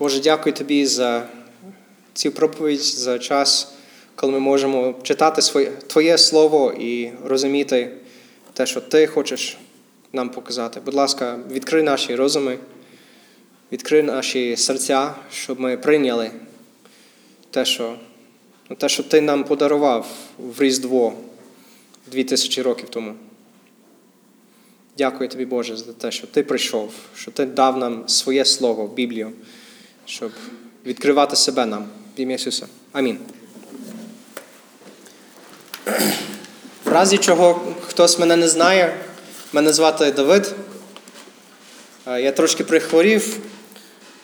Боже, дякую тобі за цю проповідь, за час, коли ми можемо читати своє, Твоє Слово і розуміти те, що Ти хочеш нам показати. Будь ласка, відкрий наші розуми, відкрий наші серця, щоб ми прийняли те, що те, що Ти нам подарував в Різдво дві тисячі років тому. Дякую тобі, Боже, за те, що Ти прийшов, що Ти дав нам своє Слово, Біблію, щоб відкривати себе нам в ім'я Ісуса. Амінь. В разі чого хтось мене не знає, мене звати Давид. Я трошки прихворів,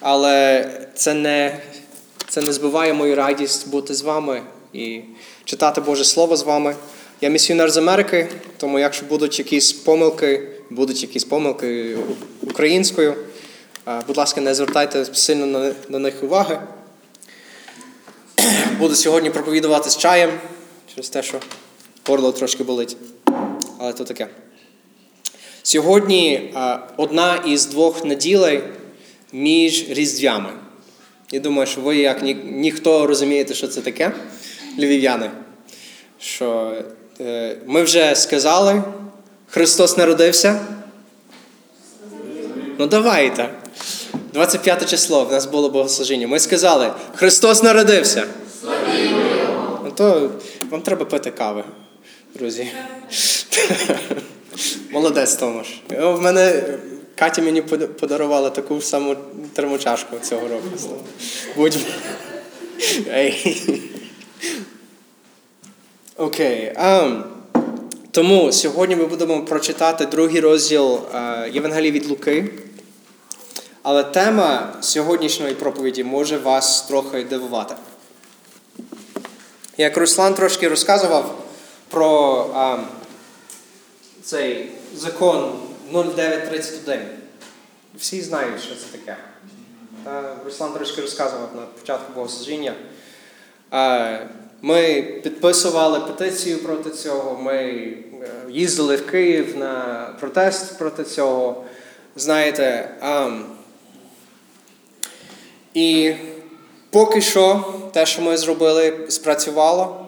але це не це не збиває мою радість бути з вами і читати Боже Слово з вами. Я місіонер з Америки, тому якщо будуть якісь помилки, будуть якісь помилки українською, будь ласка, не звертайте сильно на, на них уваги. Буду сьогодні проповідувати з чаєм через те, що горло трошки болить. Але то таке. Сьогодні одна із двох неділей між різдвями. Я думаю, що ви, як ні, ніхто розумієте, що це таке, львів'яни. Що е, ми вже сказали, Христос народився. Ну давайте. 25 число в нас було богослужіння. Ми сказали, Христос народився. Ну то вам треба пити кави, друзі. Молодець Томаш. В мене Катя мені подарувала таку саму термочашку цього року. Будь. Ей. Окей. Um, тому сьогодні ми будемо прочитати другий розділ uh, Євангелії від Луки. Але тема сьогоднішньої проповіді може вас трохи дивувати. Як Руслан трошки розказував про а, цей закон 0931. Всі знають, що це таке. Та Руслан трошки розказував на початку богослужіння. Ми підписували петицію проти цього, ми е, їздили в Київ на протест проти цього. Знаєте, і поки що те, що ми зробили, спрацювало.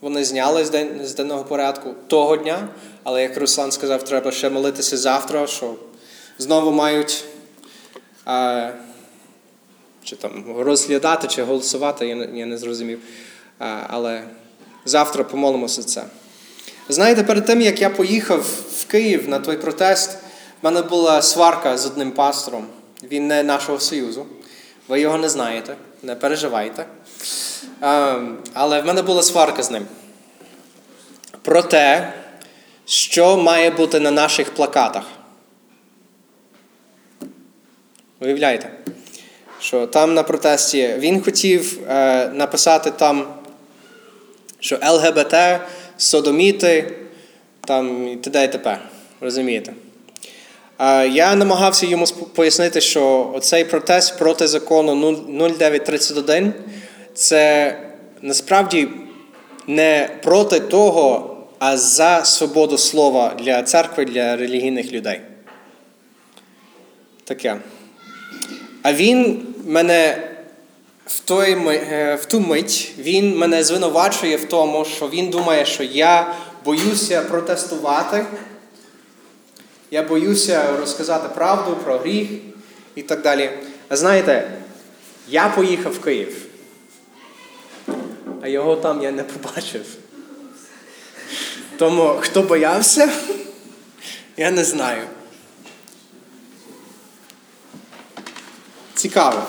Вони зняли з, день, з денного порядку того дня, але як Руслан сказав, треба ще молитися завтра, що знову мають а, чи там розглядати, чи голосувати, я не, я не зрозумів. А, але завтра помолимося це. Знаєте, перед тим, як я поїхав в Київ на той протест, в мене була сварка з одним пастором. Він не нашого союзу. Ви його не знаєте, не переживайте. Але в мене була сварка з ним. Про те, що має бути на наших плакатах. Уявляєте? Що там на протесті він хотів е, написати там, що ЛГБТ, содоміти, там і т.д. і т.п. Розумієте? Я намагався йому пояснити, що цей протест проти закону 0931 це насправді не проти того, а за свободу слова для церкви, для релігійних людей. Таке. А він мене в той, е, в ту мить він мене звинувачує в тому, що він думає, що я боюся протестувати. Я боюся розказати правду про гріх і так далі. А знаєте, я поїхав в Київ, а його там я не побачив. Тому хто боявся, я не знаю. Цікаво.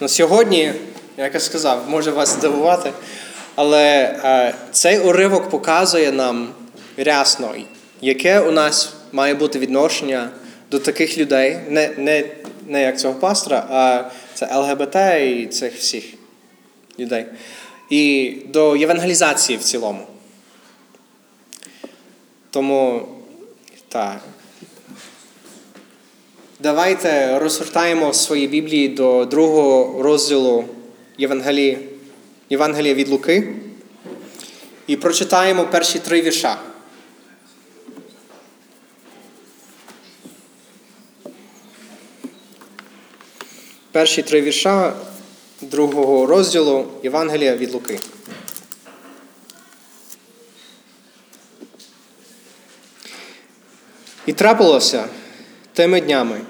Ну, Сьогодні, як я сказав, може вас здивувати, але е, цей уривок показує нам рясно яке у нас має бути відношення до таких людей, не не, не як цього пастора, а це ЛГБТ і цих всіх людей. І до євангелізації в цілому. Тому так. Давайте розгортаємо свої Біблії до другого розділу Євангелії, Євангелія від Луки і прочитаємо перші три вірша. Перші три вірша другого розділу Євангелія від Луки. І трапилося тими днями.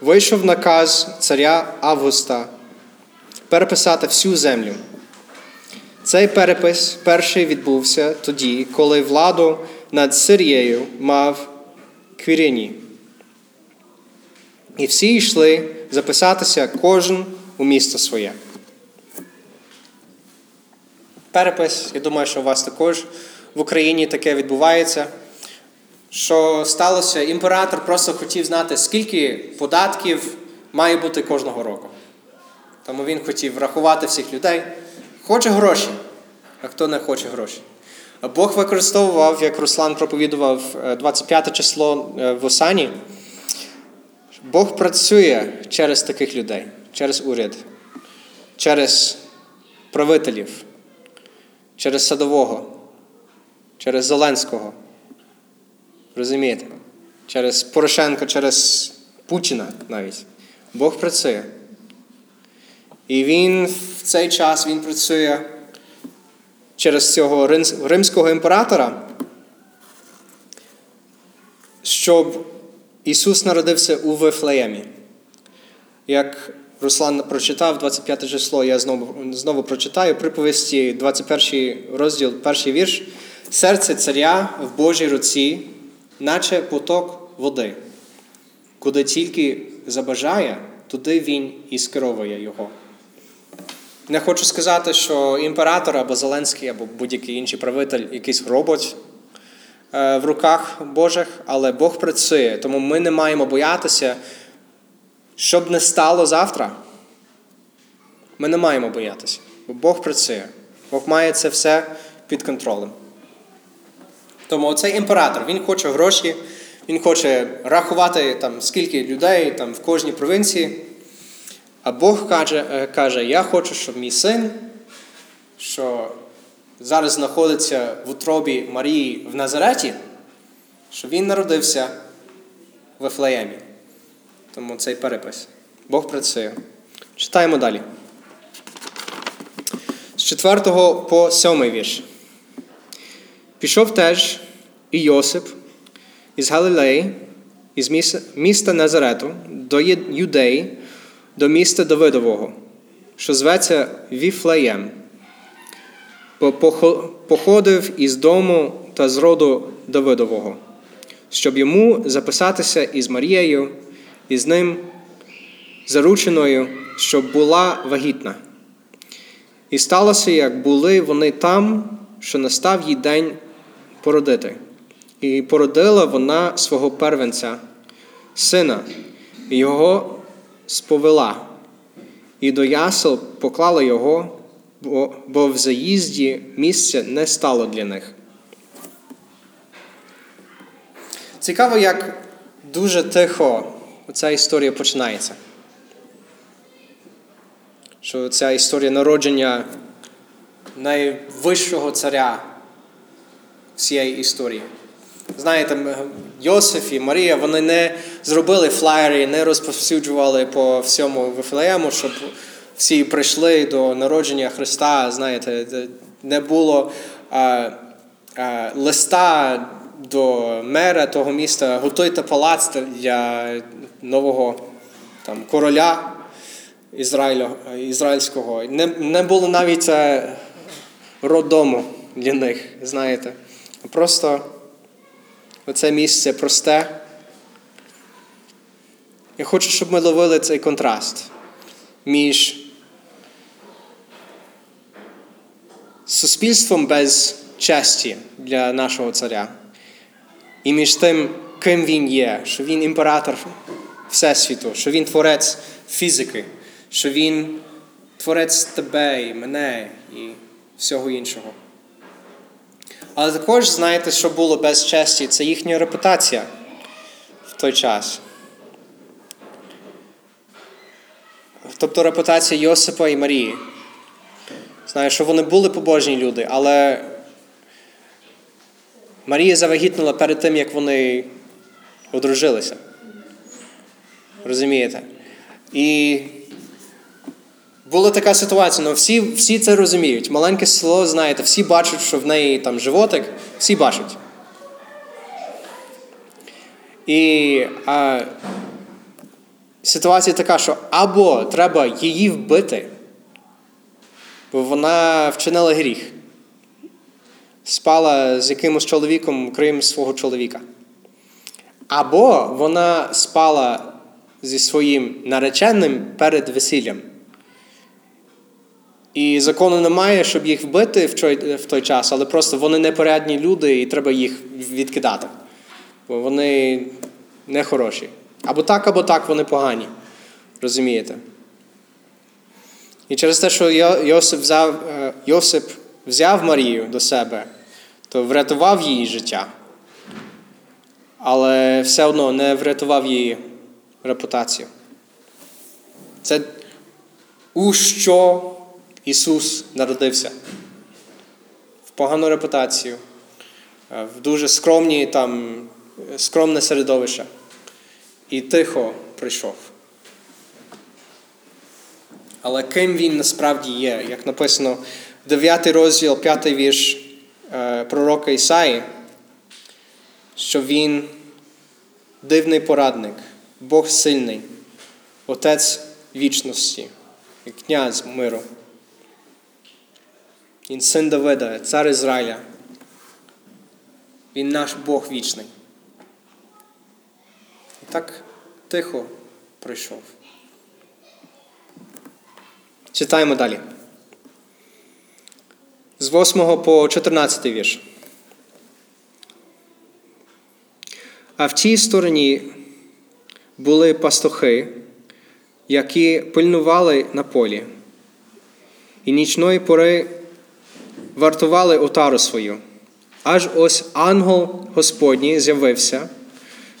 Вийшов наказ царя Августа переписати всю землю. Цей перепис перший відбувся тоді, коли владу над Сирією мав Квіріні. І всі йшли записатися кожен у місто своє. Перепис, я думаю, що у вас також в Україні таке відбувається. Що сталося? Імператор просто хотів знати, скільки податків має бути кожного року. Тому він хотів рахувати всіх людей. Хоче гроші, а хто не хоче гроші. Бог використовував, як Руслан проповідував 25 число в Осані. Бог працює через таких людей, через уряд, через правителів, через садового, через Зеленського. Розумієте? Через Порошенка, через Путіна навіть. Бог працює. І він в цей час він працює через цього римського імператора, щоб Ісус народився у Вифлеємі. Як Руслан прочитав 25 число, я знову знову прочитаю приповісті, 21 розділ, перший вірш. Серце царя в Божій руці, наче поток води. Куди тільки забажає, туди він і скеровує його. Не хочу сказати, що імператор або Зеленський, або будь-який інший правитель якийсь робот в руках Божих, але Бог працює, тому ми не маємо боятися, щоб не стало завтра. Ми не маємо боятися, бо Бог працює. Бог має це все під контролем. Тому цей імператор, він хоче гроші, він хоче рахувати, там, скільки людей там, в кожній провінції. А Бог каже, каже, я хочу, щоб мій син, що зараз знаходиться в утробі Марії в Назареті, що він народився в Ефлеємі. Тому цей перепис. Бог працює. Читаємо далі. З 4 по 7 вірш. Пішов теж і Йосип із Галилеї, із міста Назарету, до Юдеї, до міста Давидового, що зветься Віфлеєм походив із дому та з роду Давидового, щоб йому записатися із Марією, і з ним зарученою, щоб була вагітна. І сталося, як були вони там, що настав їй день породити. І породила вона свого первенця, сина, і його сповела, і до ясел поклала його бо, в заїзді місця не стало для них. Цікаво, як дуже тихо ця історія починається. Що ця історія народження найвищого царя всієї історії. Знаєте, Йосиф і Марія вони не зробили флаєри, не розповсюджували по всьому Вифлеєму, щоб всі прийшли до народження Христа, знаєте, не було а, а, листа до мера того міста, готуйте палац для нового там, короля Ізраїля, ізраїльського. Не не було навіть е, роддому для них, знаєте. Просто оце місце просте. Я хочу, щоб ми ловили цей контраст між суспільством без честі для нашого царя. І між тим, ким він є, що він імператор Всесвіту, що він творець фізики, що він творець тебе і мене і всього іншого. Але також знаєте, що було без честі, це їхня репутація в той час. Тобто репутація Йосипа і Марії. Знаю, що вони були побожні люди, але Марія завагітнула перед тим, як вони одружилися. Розумієте? І була така ситуація, ну всі всі це розуміють. Маленьке село, знаєте, всі бачать, що в неї там животик, всі бачать. І а, ситуація така, що або треба її вбити, вона вчинила гріх, спала з якимось чоловіком, крім свого чоловіка. Або вона спала зі своїм нареченим перед весіллям. І закону немає, щоб їх вбити в той час, але просто вони непорядні люди, і треба їх відкидати. Бо вони не хороші. Або так, або так вони погані. Розумієте? І через те, що Йосип взяв, е, Йосип взяв Марію до себе, то врятував її життя, але все одно не врятував її репутацію. Це у що Ісус народився в погану репутацію, е, в дуже скромні, там, скромне середовище. І тихо прийшов. Але ким він насправді є, як написано в 9 розділ, 5 вірш е, пророка Ісаї, що він дивний порадник, Бог сильний, Отець вічності і князь миру. Він син Давида, цар Ізраїля. Він наш Бог вічний. І так тихо прийшов. Читаємо далі. З 8 по 14 вірш. А в тій стороні були пастухи, які пильнували на полі, і нічної пори вартували отару свою. Аж ось ангел Господній з'явився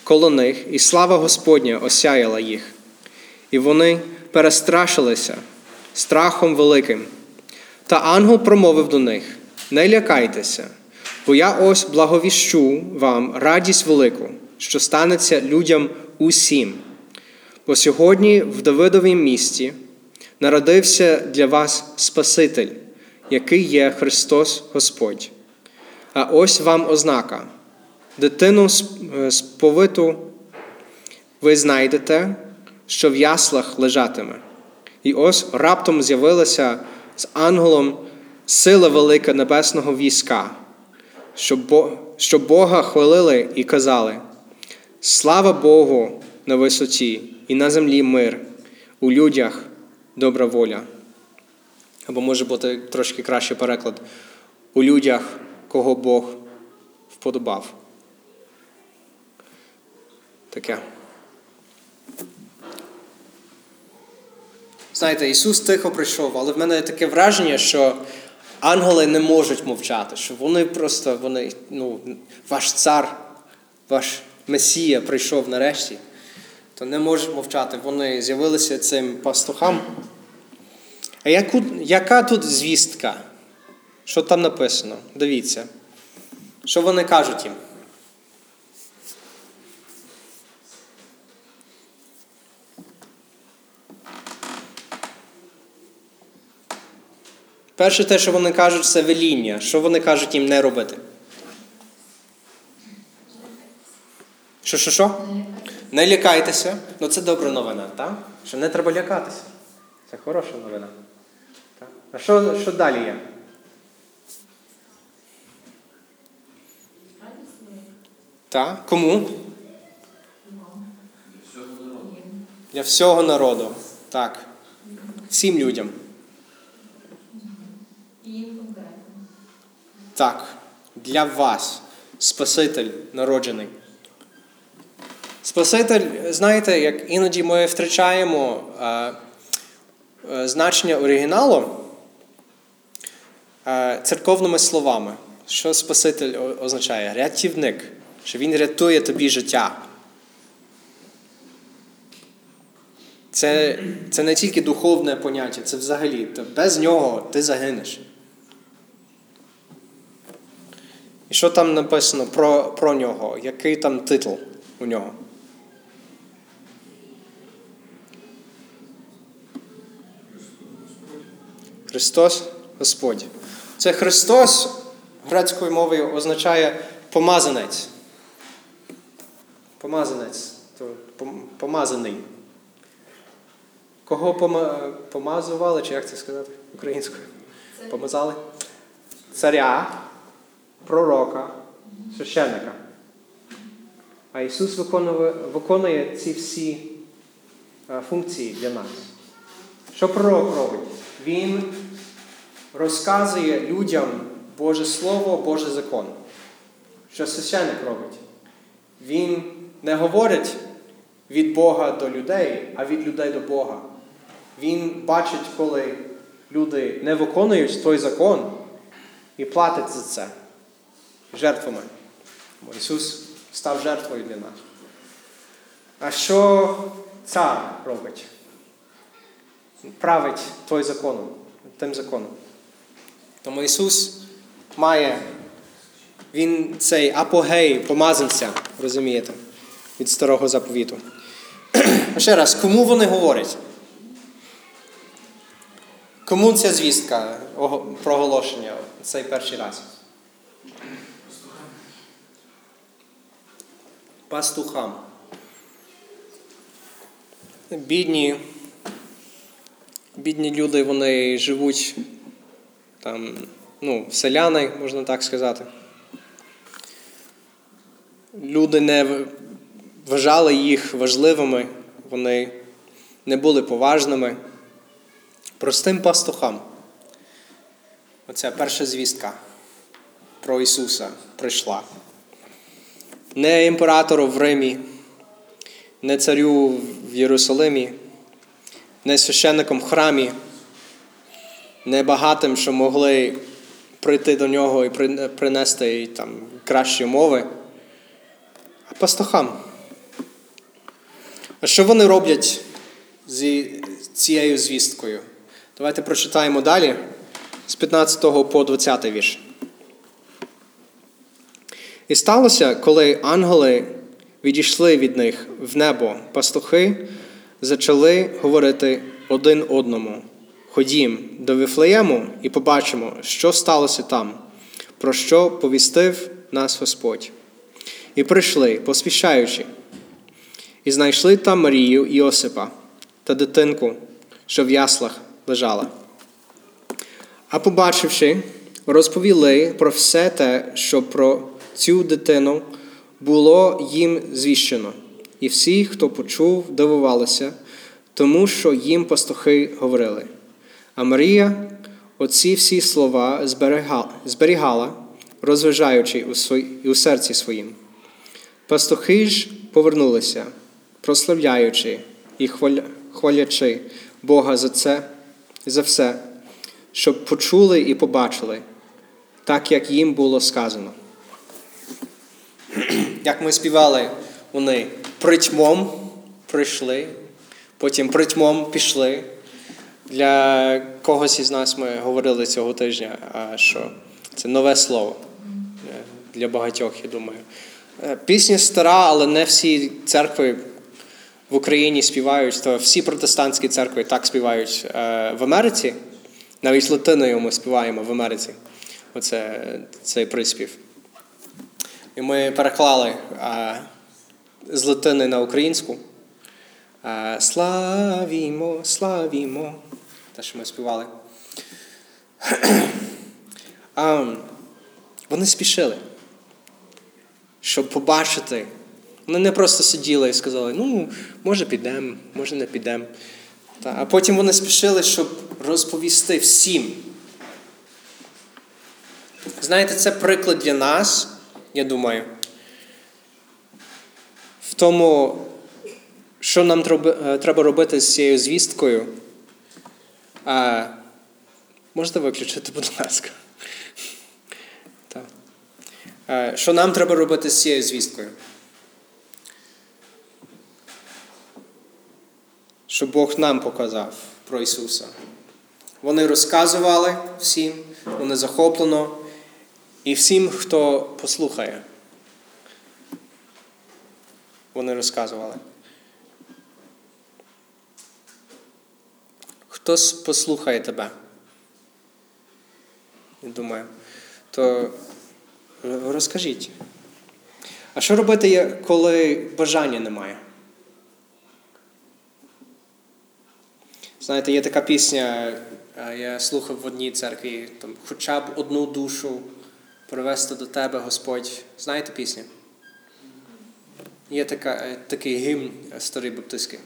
коло них, і слава Господня осяяла їх. І вони перестрашилися страхом великим. Та ангел промовив до них: Не лякайтеся, бо я ось благовіщу вам радість велику, що станеться людям усім. Бо сьогодні в Давидовім місті народився для вас Спаситель який є Христос Господь. А ось вам ознака. Дитину е, сповиту ви знайдете, що в яслах лежатиме. І ось раптом з'явилася з ангелом сила велика небесного війська, що Бога хвалили і казали: Слава Богу на висоті, і на землі мир, у людях добра воля. Або може бути трошки кращий переклад у людях, кого Бог вподобав. Таке. Знаєте, Ісус тихо прийшов, але в мене таке враження, що ангели не можуть мовчати, що вони просто, вони, ну, ваш цар, ваш Месія прийшов нарешті, то не можуть мовчати. Вони з'явилися цим пастухам. А яку, яка тут звістка? Що там написано? Дивіться. Що вони кажуть їм? Перше те, що вони кажуть, це веління. Що вони кажуть їм не робити? Що, що, що? Не лякайтеся. Ну це добра новина, так? Що не треба лякатися. Це хороша новина. А що що далі є? Так? Кому? Для всього народу. Так. Всім людям. Так. Для вас. Спаситель народжений. Спаситель, знаєте, як іноді ми втрачаємо е, е, значення оригіналу. Е, церковними словами, що Спаситель означає? Рятівник, що Він рятує тобі життя. Це це не тільки духовне поняття, це взагалі. Без нього ти загинеш. І що там написано про про нього? Який там титул у нього? Христос Господь. Це Христос грецькою мовою означає помазанець. Помазанець. То помазаний. Кого помазували, чи як це сказати українською? Помазали? Царя пророка, священника. А Ісус виконує, виконує ці всі функції для нас. Що пророк робить? Він розказує людям Боже Слово, Божий закон. Що священник робить? Він не говорить від Бога до людей, а від людей до Бога. Він бачить, коли люди не виконують той закон і платить за це жертвами. Бо Ісус став жертвою для нас. А що цар робить? Править той законом, тим законом. Тому Ісус має, Він цей апогей помазанця, розумієте, від старого заповіту. Ще раз, кому вони говорять? Кому ця звістка проголошення цей перший раз? Пастухам. Бідні, бідні люди, вони живуть там, ну, селяни, можна так сказати. Люди не вважали їх важливими, вони не були поважними. Простим пастухам. Оця перша звістка про Ісуса прийшла. Не імператору в Римі, не царю в Єрусалимі, не священником в храмі, не багатим, що могли прийти до нього і принести там кращі умови, а пастухам. А що вони роблять з цією звісткою? Давайте прочитаємо далі з 15 по 20 вірш. І сталося, коли ангели відійшли від них в небо, пастухи почали говорити один одному. Ходім до Вифлеєму і побачимо, що сталося там, про що повістив нас Господь. І прийшли, поспішаючи, і знайшли там Марію і Осипа та дитинку, що в яслах лежала. А побачивши, розповіли про все те, що про цю дитину було їм звіщено, і всі, хто почув, дивувалися, тому що їм пастухи говорили. А Марія оці всі слова зберігала, розважаючи у, серці своїм. Пастухи ж повернулися, прославляючи і хвалячи Бога за це за все, щоб почули і побачили, так як їм було сказано. Як ми співали, вони притьмом прийшли, потім притьмом пішли. Для когось із нас ми говорили цього тижня, що це нове слово для багатьох, я думаю. Е, пісня стара, але не всі церкви в Україні співають, то всі протестантські церкви так співають е, в Америці. Навіть латиною ми співаємо в Америці. Оце цей приспів. І ми переклали а, з латини на українську. А, славімо, славімо. Те, що ми співали. а, Вони спішили, щоб побачити. Вони не просто сиділи і сказали, ну, може підемо, може не підемо. А потім вони спішили, щоб розповісти всім. Знаєте, це приклад для нас я думаю, в тому, що нам е, треба робити з цією звісткою. А, Можете виключити, будь ласка. А, що нам треба робити з цією звісткою? Що Бог нам показав про Ісуса. Вони розказували всім, вони захоплено і всім, хто послухає, вони розказували. Хтось послухає тебе, думаю, то розкажіть. А що робити, коли бажання немає? Знаєте, є така пісня, я слухав в одній церкві, там, хоча б одну душу привести до тебе Господь. Знаєте пісню? Є така, е, такий гімн старий баптистський.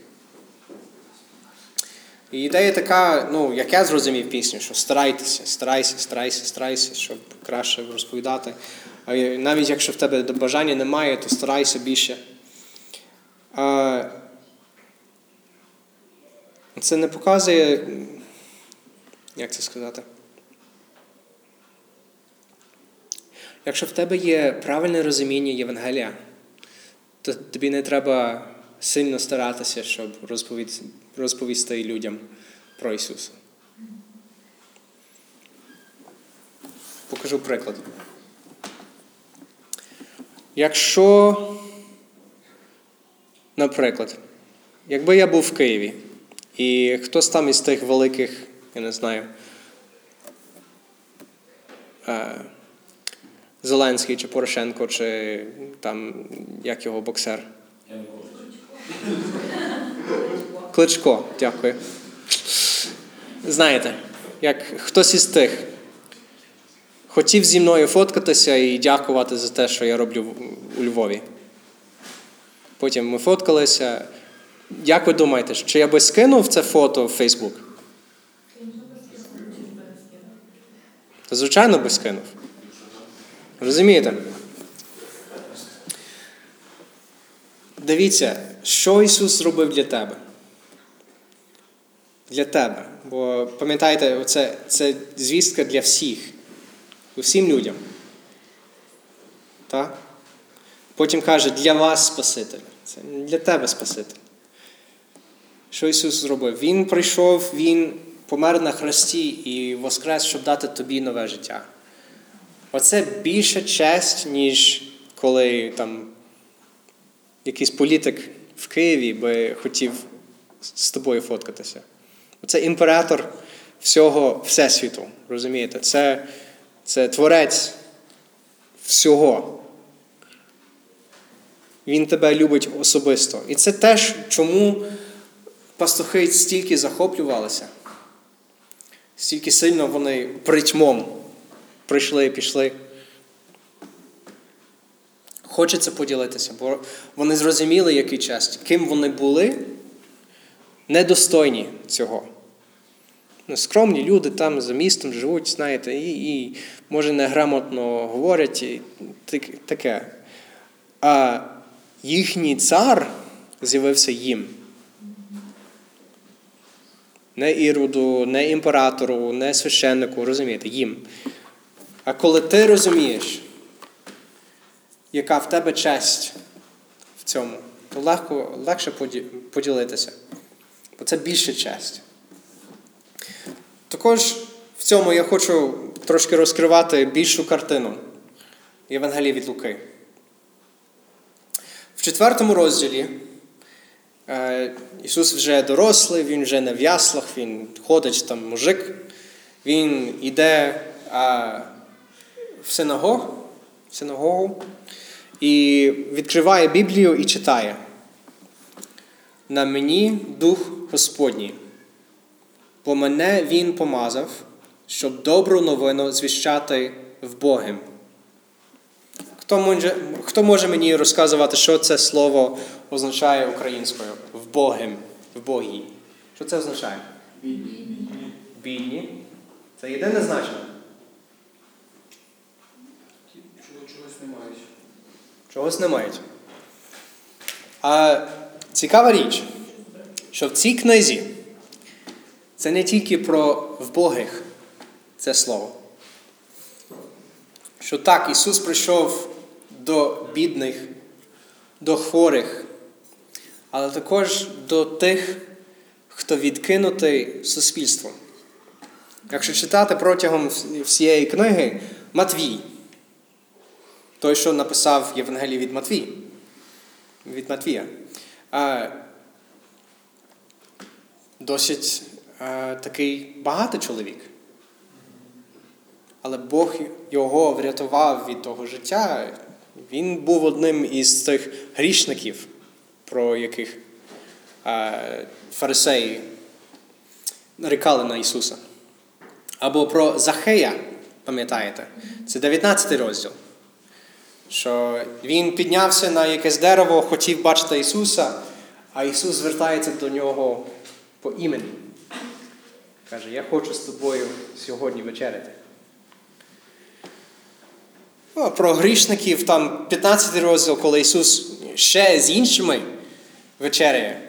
І ідея така, ну, як я зрозумів пісню, що старайтеся, старайся, старайся, старайся, щоб краще розповідати. А навіть якщо в тебе бажання немає, то старайся більше. А, Це не показує, як це сказати? Якщо в тебе є правильне розуміння Євангелія, то тобі не треба сильно старатися, щоб розповісти, людям про Ісуса. Покажу приклад. Якщо, наприклад, якби я був в Києві, і хтось там із тих великих, я не знаю, е, Зеленський чи Порошенко, чи там як його боксер. Кличко, дякую. Знаєте, як хтось із тих хотів зі мною фоткатися і дякувати за те, що я роблю у Львові. Потім ми фоткалися. Як ви думаєте, чи я би скинув це фото в Фейсбук? Звичайно, би скинув. Розумієте? Дивіться, що Ісус зробив для тебе. Для тебе. Бо пам'ятаєте, це, це звістка для всіх, усім людям. Так? Потім каже, для вас Спаситель. Це для тебе Спаситель. Що Ісус зробив? Він прийшов, Він помер на хресті і воскрес, щоб дати тобі нове життя. Оце більша честь, ніж коли там якийсь політик в Києві би хотів з тобою фоткатися. Це імператор всього Всесвіту. Розумієте? Це, Це творець всього. Він тебе любить особисто. І це теж, чому пастухи стільки захоплювалися, стільки сильно вони притьмом прийшли і пішли. Хочеться поділитися, бо вони зрозуміли, який час, ким вони були, недостойні цього. Ну, скромні люди там за містом живуть, знаєте, і, і може, неграмотно говорять і таке. А їхній цар з'явився їм. Не іроду, не імператору, не священнику, розумієте, їм. А коли ти розумієш, яка в тебе честь в цьому, то легко, легше поділитися. Бо це більше честь. Також в цьому я хочу трошки розкривати більшу картину Євангелії від Луки. В четвертому розділі е, Ісус вже дорослий, Він вже не в яслах, Він ходить там мужик, Він йде в синагогу, в синагогу і відкриває Біблію і читає. На мені Дух Господній, бо мене Він помазав, щоб добру новину звіщати в Богим. Хто може, хто може мені розказувати, що це слово означає українською? В Богим, в Богі. Що це означає? Бідні. Бідні. Це єдине значення. Не мають. Чогось не мають. А цікава річ, що в цій книзі це не тільки про вбогих це слово. Що так, Ісус прийшов до бідних, до хворих, але також до тих, хто відкинутий суспільством. Якщо читати протягом всієї книги Матвій, той, що написав Євангелій від Матвій, від Матвія, досить такий багатий чоловік. але Бог його врятував від того життя. Він був одним із тих грішників, про яких фарисеї нарікали на Ісуса. Або про Захея, пам'ятаєте? Це 19 розділ. Що він піднявся на якесь дерево, хотів бачити Ісуса, а Ісус звертається до нього по імені. Каже, я хочу з тобою сьогодні вечеряти. Ну, Про грішників там 15 розділ, коли Ісус ще з іншими вечеряє.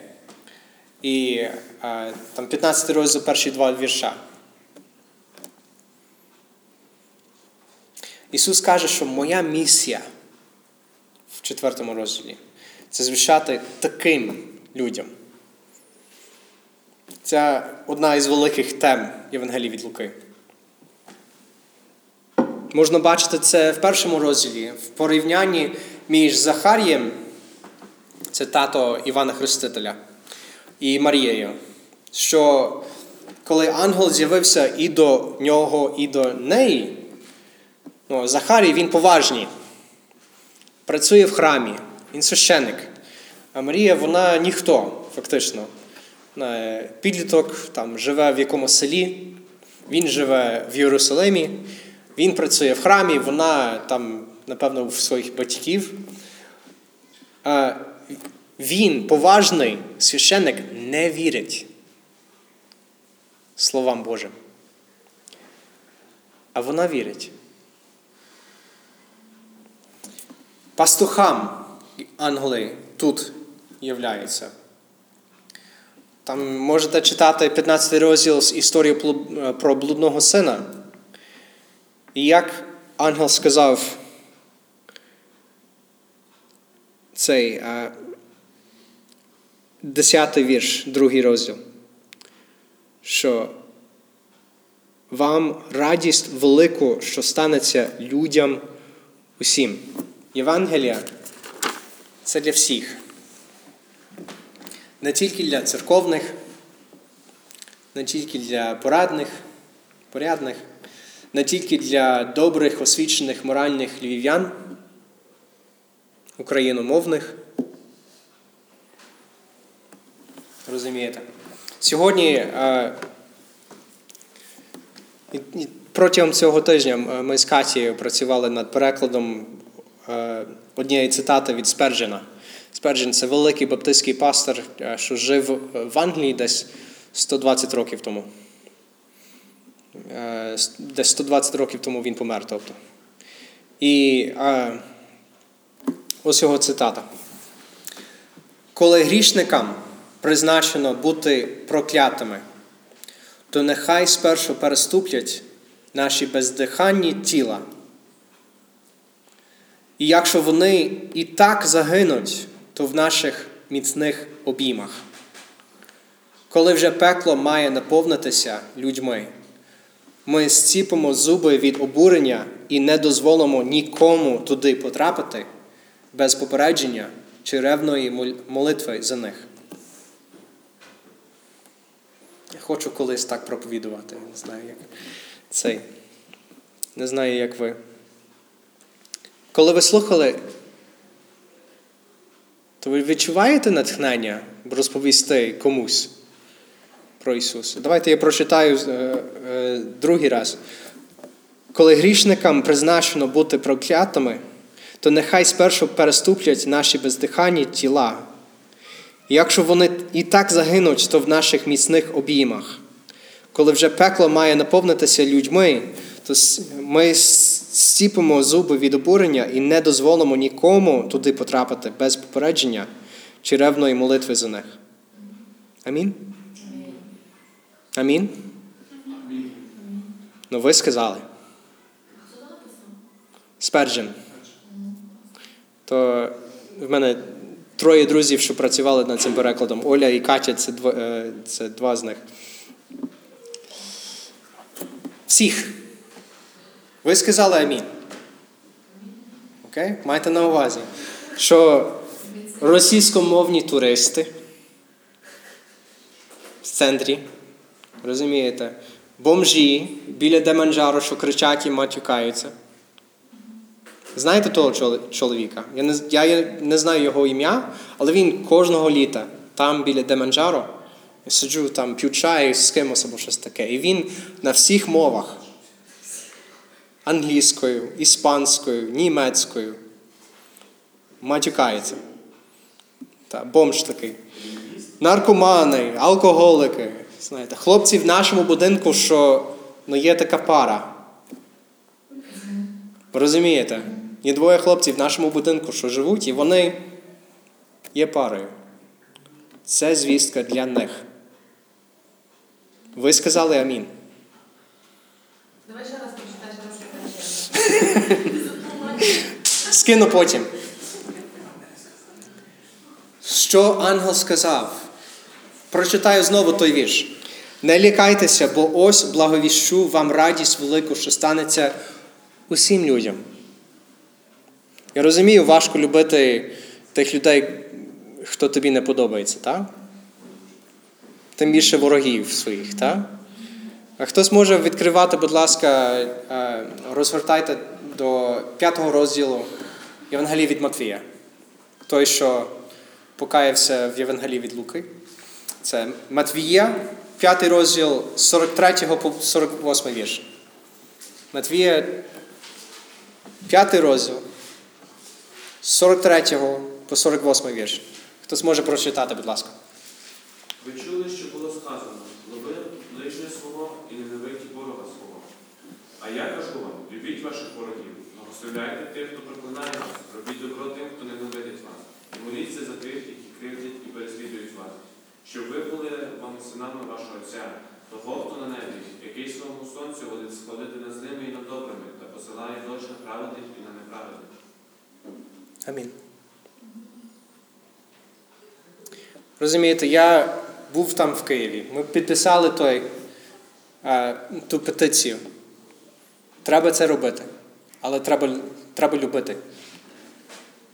І там 15 розділ перші два вірша. Ісус каже, що моя місія в четвертому розділі це звіщати таким людям. Це одна із великих тем Євангелії від Луки. Можна бачити це в першому розділі, в порівнянні між Захарієм, це тато Івана Хрестителя, і Марією. Що коли ангел з'явився і до нього, і до неї, ну, Захарій він поважний, працює в храмі, він священник. А Марія, вона ніхто, фактично. Підліток там живе в якомусь селі, він живе в Єрусалимі, він працює в храмі, вона там, напевно, в своїх батьків. А Він, поважний священник, не вірить словам Божим. А вона вірить. Пастухам ангели тут являються. Там можете читати 15 розділ з історії про блудного сина. І як ангел сказав цей десятий вірш, другий розділ, що вам радість велику, що станеться людям усім. Євангелія це для всіх. Не тільки для церковних, не тільки для порадних, порядних, не тільки для добрих, освічених моральних львів'ян, україномовних. Розумієте? Сьогодні е, протягом цього тижня ми з Катією працювали над перекладом е, однієї цитати від Сперджена. Сперджен це великий баптистський пастор, е, що жив в Англії десь 120 років тому. Е, десь 120 років тому він помер. тобто. І ось його цитата. Коли грішникам призначено бути проклятими, то нехай спершу переступлять наші бездиханні тіла. І якщо вони і так загинуть, то в наших міцних обіймах. Коли вже пекло має наповнитися людьми, ми зціпимо зуби від обурення і не дозволимо нікому туди потрапити без попередження чи ревної молитви за них. Я хочу колись так проповідувати. Не знаю, як цей. Не знаю, як ви. Коли ви слухали, то ви відчуваєте натхнення розповісти комусь про Ісуса? Давайте я прочитаю е, е, другий раз. Коли грішникам призначено бути проклятими, то нехай спершу переступлять наші бездиханні тіла. Якщо вони і так загинуть, то в наших міцних обіймах. Коли вже пекло має наповнитися людьми, то ми зціпимо зуби від обурення і не дозволимо нікому туди потрапити без попередження чи ревної молитви за них. Амінь? Амінь? Ну ви сказали. Сперджен. То в мене троє друзів, що працювали над цим перекладом. Оля і Катя це два, е, це два з них. Всіх. Ви сказали амінь. Окей? Майте на увазі, що російськомовні туристи в центрі, розумієте, бомжі біля Деманджару, що кричать і матюкаються. Знаєте того чоловіка? Я не, я не знаю його ім'я, але він кожного літа там біля Деманджаро. Я сиджу там, п'ю чай з кимось або щось таке. І він на всіх мовах англійською, іспанською, німецькою матюкається. Та, бомж такий. Наркомани, алкоголики. Знаєте, хлопці в нашому будинку, що ну, є така пара. Розумієте? Є двоє хлопців в нашому будинку, що живуть, і вони є парою. Це звістка для них. Ви сказали амінь. Давай ще раз прочитай, ще раз прочитай. Скину потім. Що ангел сказав? Прочитаю знову той вірш. Не лякайтеся, бо ось благовіщу вам радість велику, що станеться усім людям. Я розумію, важко любити тих людей, хто тобі не подобається, так? Тим більше ворогів своїх, так? Хтось може відкривати, будь ласка, е, розгортайте до п'ятого розділу Євангелії від Матвія. Той, що покаявся в Євангелії від Луки. Це Матвія, п'ятий розділ з 43 по 48 вірш. Матвія, п'ятий розділ 43 по 48 вірш. Хтось може прочитати, будь ласка. Ви чули, що було сказано, люби ближнє свого і ненавидь ворога свого. А я кажу вам, любіть ваших ворогів, благословляйте тих, хто проклинає вас, робіть добро тим, хто ненавидить вас, і моліться за тих, які кривдять і переслідують вас, щоб ви були вам синами вашого Отця, того, хто на небі, який своєму сонцю водить сходити над ними і над добрими, та посилає дощ на праведних і на неправедних. Амінь. Розумієте, я був там в Києві. Ми підписали той, е, ту петицію. Треба це робити. Але треба, треба любити.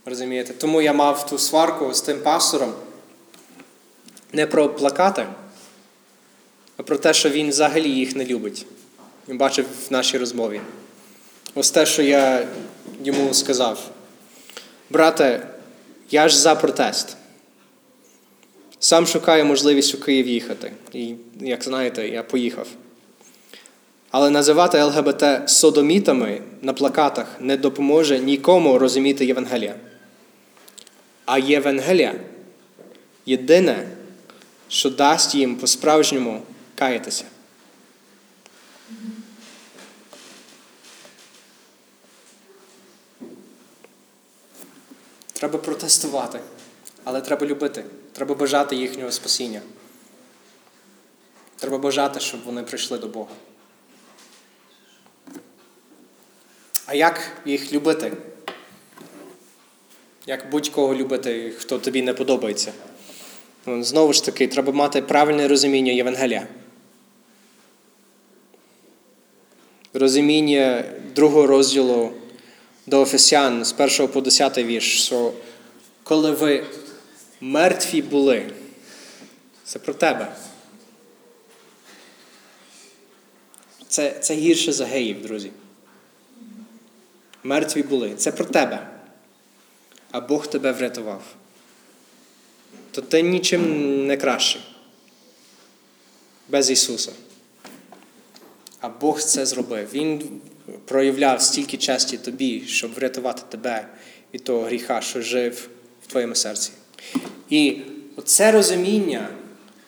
Розумієте? Тому я мав ту сварку з тим пастором не про плакати, а про те, що він взагалі їх не любить. Він бачив в нашій розмові. Ось те, що я йому сказав. Брате, я ж за протест. Сам шукаю можливість у Київ їхати. І, як знаєте, я поїхав. Але називати ЛГБТ содомітами на плакатах не допоможе нікому розуміти Євангелія. А Євангелія єдине, що дасть їм по-справжньому каятися. Треба протестувати, але треба любити. Треба бажати їхнього спасіння. Треба бажати, щоб вони прийшли до Бога. А як їх любити? Як будь-кого любити, хто тобі не подобається? Ну, Знову ж таки, треба мати правильне розуміння Євангелія. Розуміння другого розділу до Офесян з 1 по 10 вірш, що коли ви мертві були, це про тебе. Це, це гірше за геїв, друзі. Мертві були. Це про тебе. А Бог тебе врятував. То ти нічим не кращий. Без Ісуса. А Бог це зробив. Він проявляв стільки честі тобі, щоб врятувати тебе від того гріха, що жив в твоєму серці. І це розуміння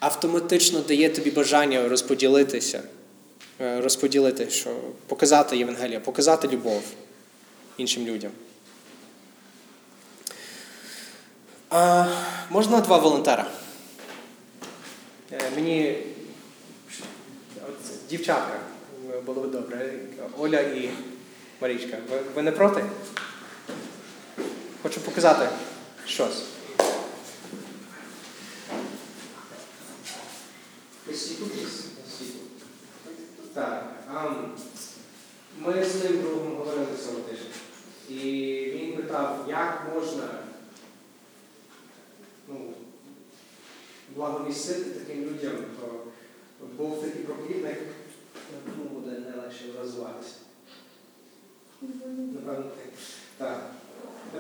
автоматично дає тобі бажання розподілитися, е, розподілити, що показати Євангелія, показати любов іншим людям. А, можна два волонтера? Е, Мені дівчатка було б добре. Оля і Марічка. Ви, ви не проти? Хочу показати щось. Так. ам, Ми з ним другом говорили цього тижня. І він питав, як можна ну, благовістити таким людям, хто був такий проповідник,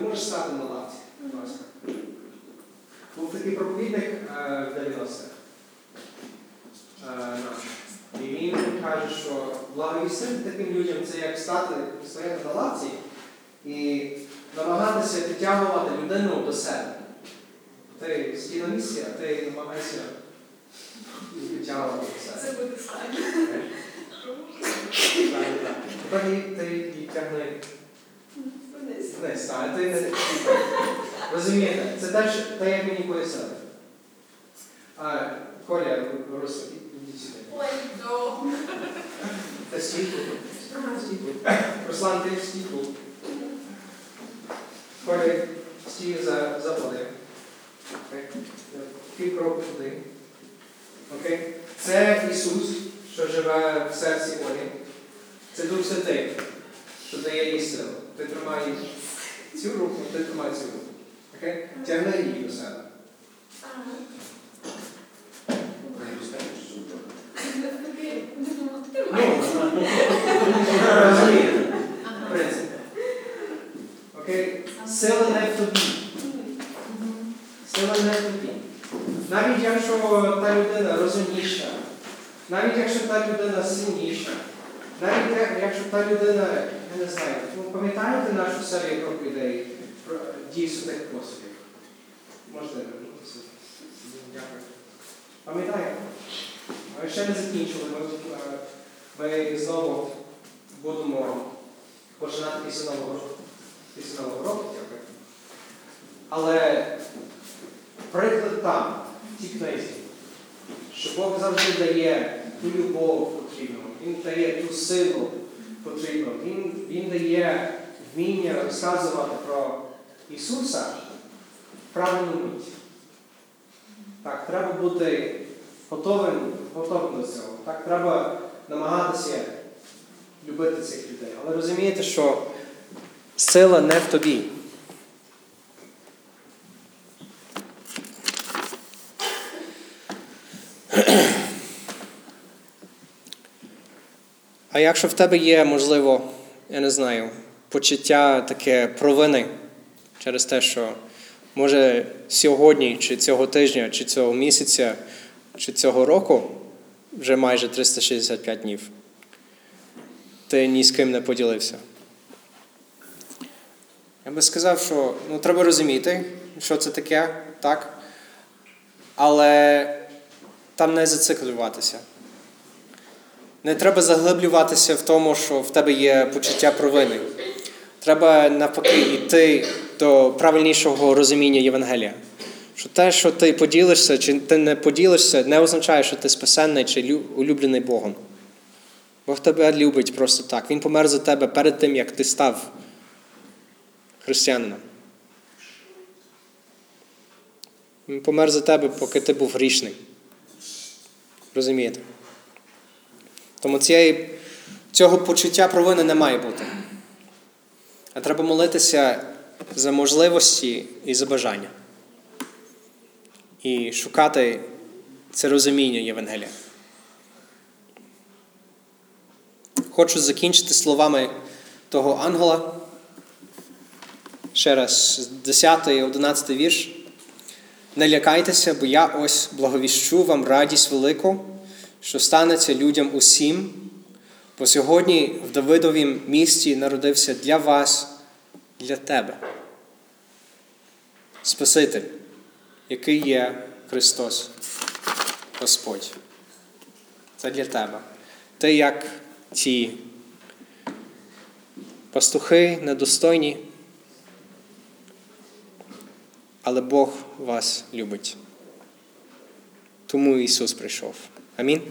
можеш стати на лавці, будь ласка. Був такий проповідник е, в 90-х. Е. І він каже, що благовістити таким людям це як стати стояти на лавці і намагатися підтягувати людину до себе. Ти стій на місці, а ти намагаєшся підтягувати до себе. Це буде так. Тепер ти її тягни Вниз. вниз, ти не розумієте, це теж те, як мені пояснили. А, Коля, Руся, ідіть сюди. Ой, до. Та тут. Руслан, ти стій тут. Коля, стій за, за. Окей? Пів кроку туди. Окей? Це Ісус, що живе в серці Олі. Це Дух Святий, що дає їй силу. Ти тримай цю руку, ти тримай цю руку. Окей? Тягни її до себе. Ну, принципі. Окей? Сила не в тобі. Сила не в тобі. Навіть якщо та людина розумніша, навіть якщо та людина сильніша, навіть якщо та людина, я не знаю, ну, пам'ятаєте нашу серію проповідей про дій святих посудів? Можете вернутися? Дякую. Пам'ятаєте? Ми ще не закінчили. Ми, е, ми знову будемо починати після нового року. Після нового року, дякую. Але приклад там, в цій книзі, що Бог завжди дає ту любов потрібну, Він дає ту силу потрібну, Він, він дає вміння розказувати про Ісуса правильну мить. Так, треба бути готовим, готовим до цього. Так, треба намагатися любити цих людей. Але розумієте, що сила не в тобі. А якщо в тебе є, можливо, я не знаю, почуття таке провини через те, що може сьогодні, чи цього тижня, чи цього місяця, чи цього року, вже майже 365 днів, ти ні з ким не поділився. Я би сказав, що ну, треба розуміти, що це таке, так? Але там не зациклюватися. Не треба заглиблюватися в тому, що в тебе є почуття провини. Треба навпаки йти до правильнішого розуміння Євангелія. Що те, що ти поділишся, чи ти не поділишся, не означає, що ти спасенний чи улюблений Богом. Бог тебе любить просто так. Він помер за тебе перед тим, як ти став християнином. Він помер за тебе, поки ти був грішний. Розумієте? Тому цієї, цього почуття провини не має бути. А треба молитися за можливості і за бажання. І шукати це розуміння Євангелія. Хочу закінчити словами того ангела. Ще раз, 10 і 11 вірш. Не лякайтеся, бо я ось благовіщу вам радість велику, що станеться людям усім, бо сьогодні в Давидовім місті народився для вас, для тебе. Спаситель, який є Христос, Господь. Це для тебе. Ти як ті пастухи недостойні, але Бог вас любить. Тому Ісус прийшов. Амінь.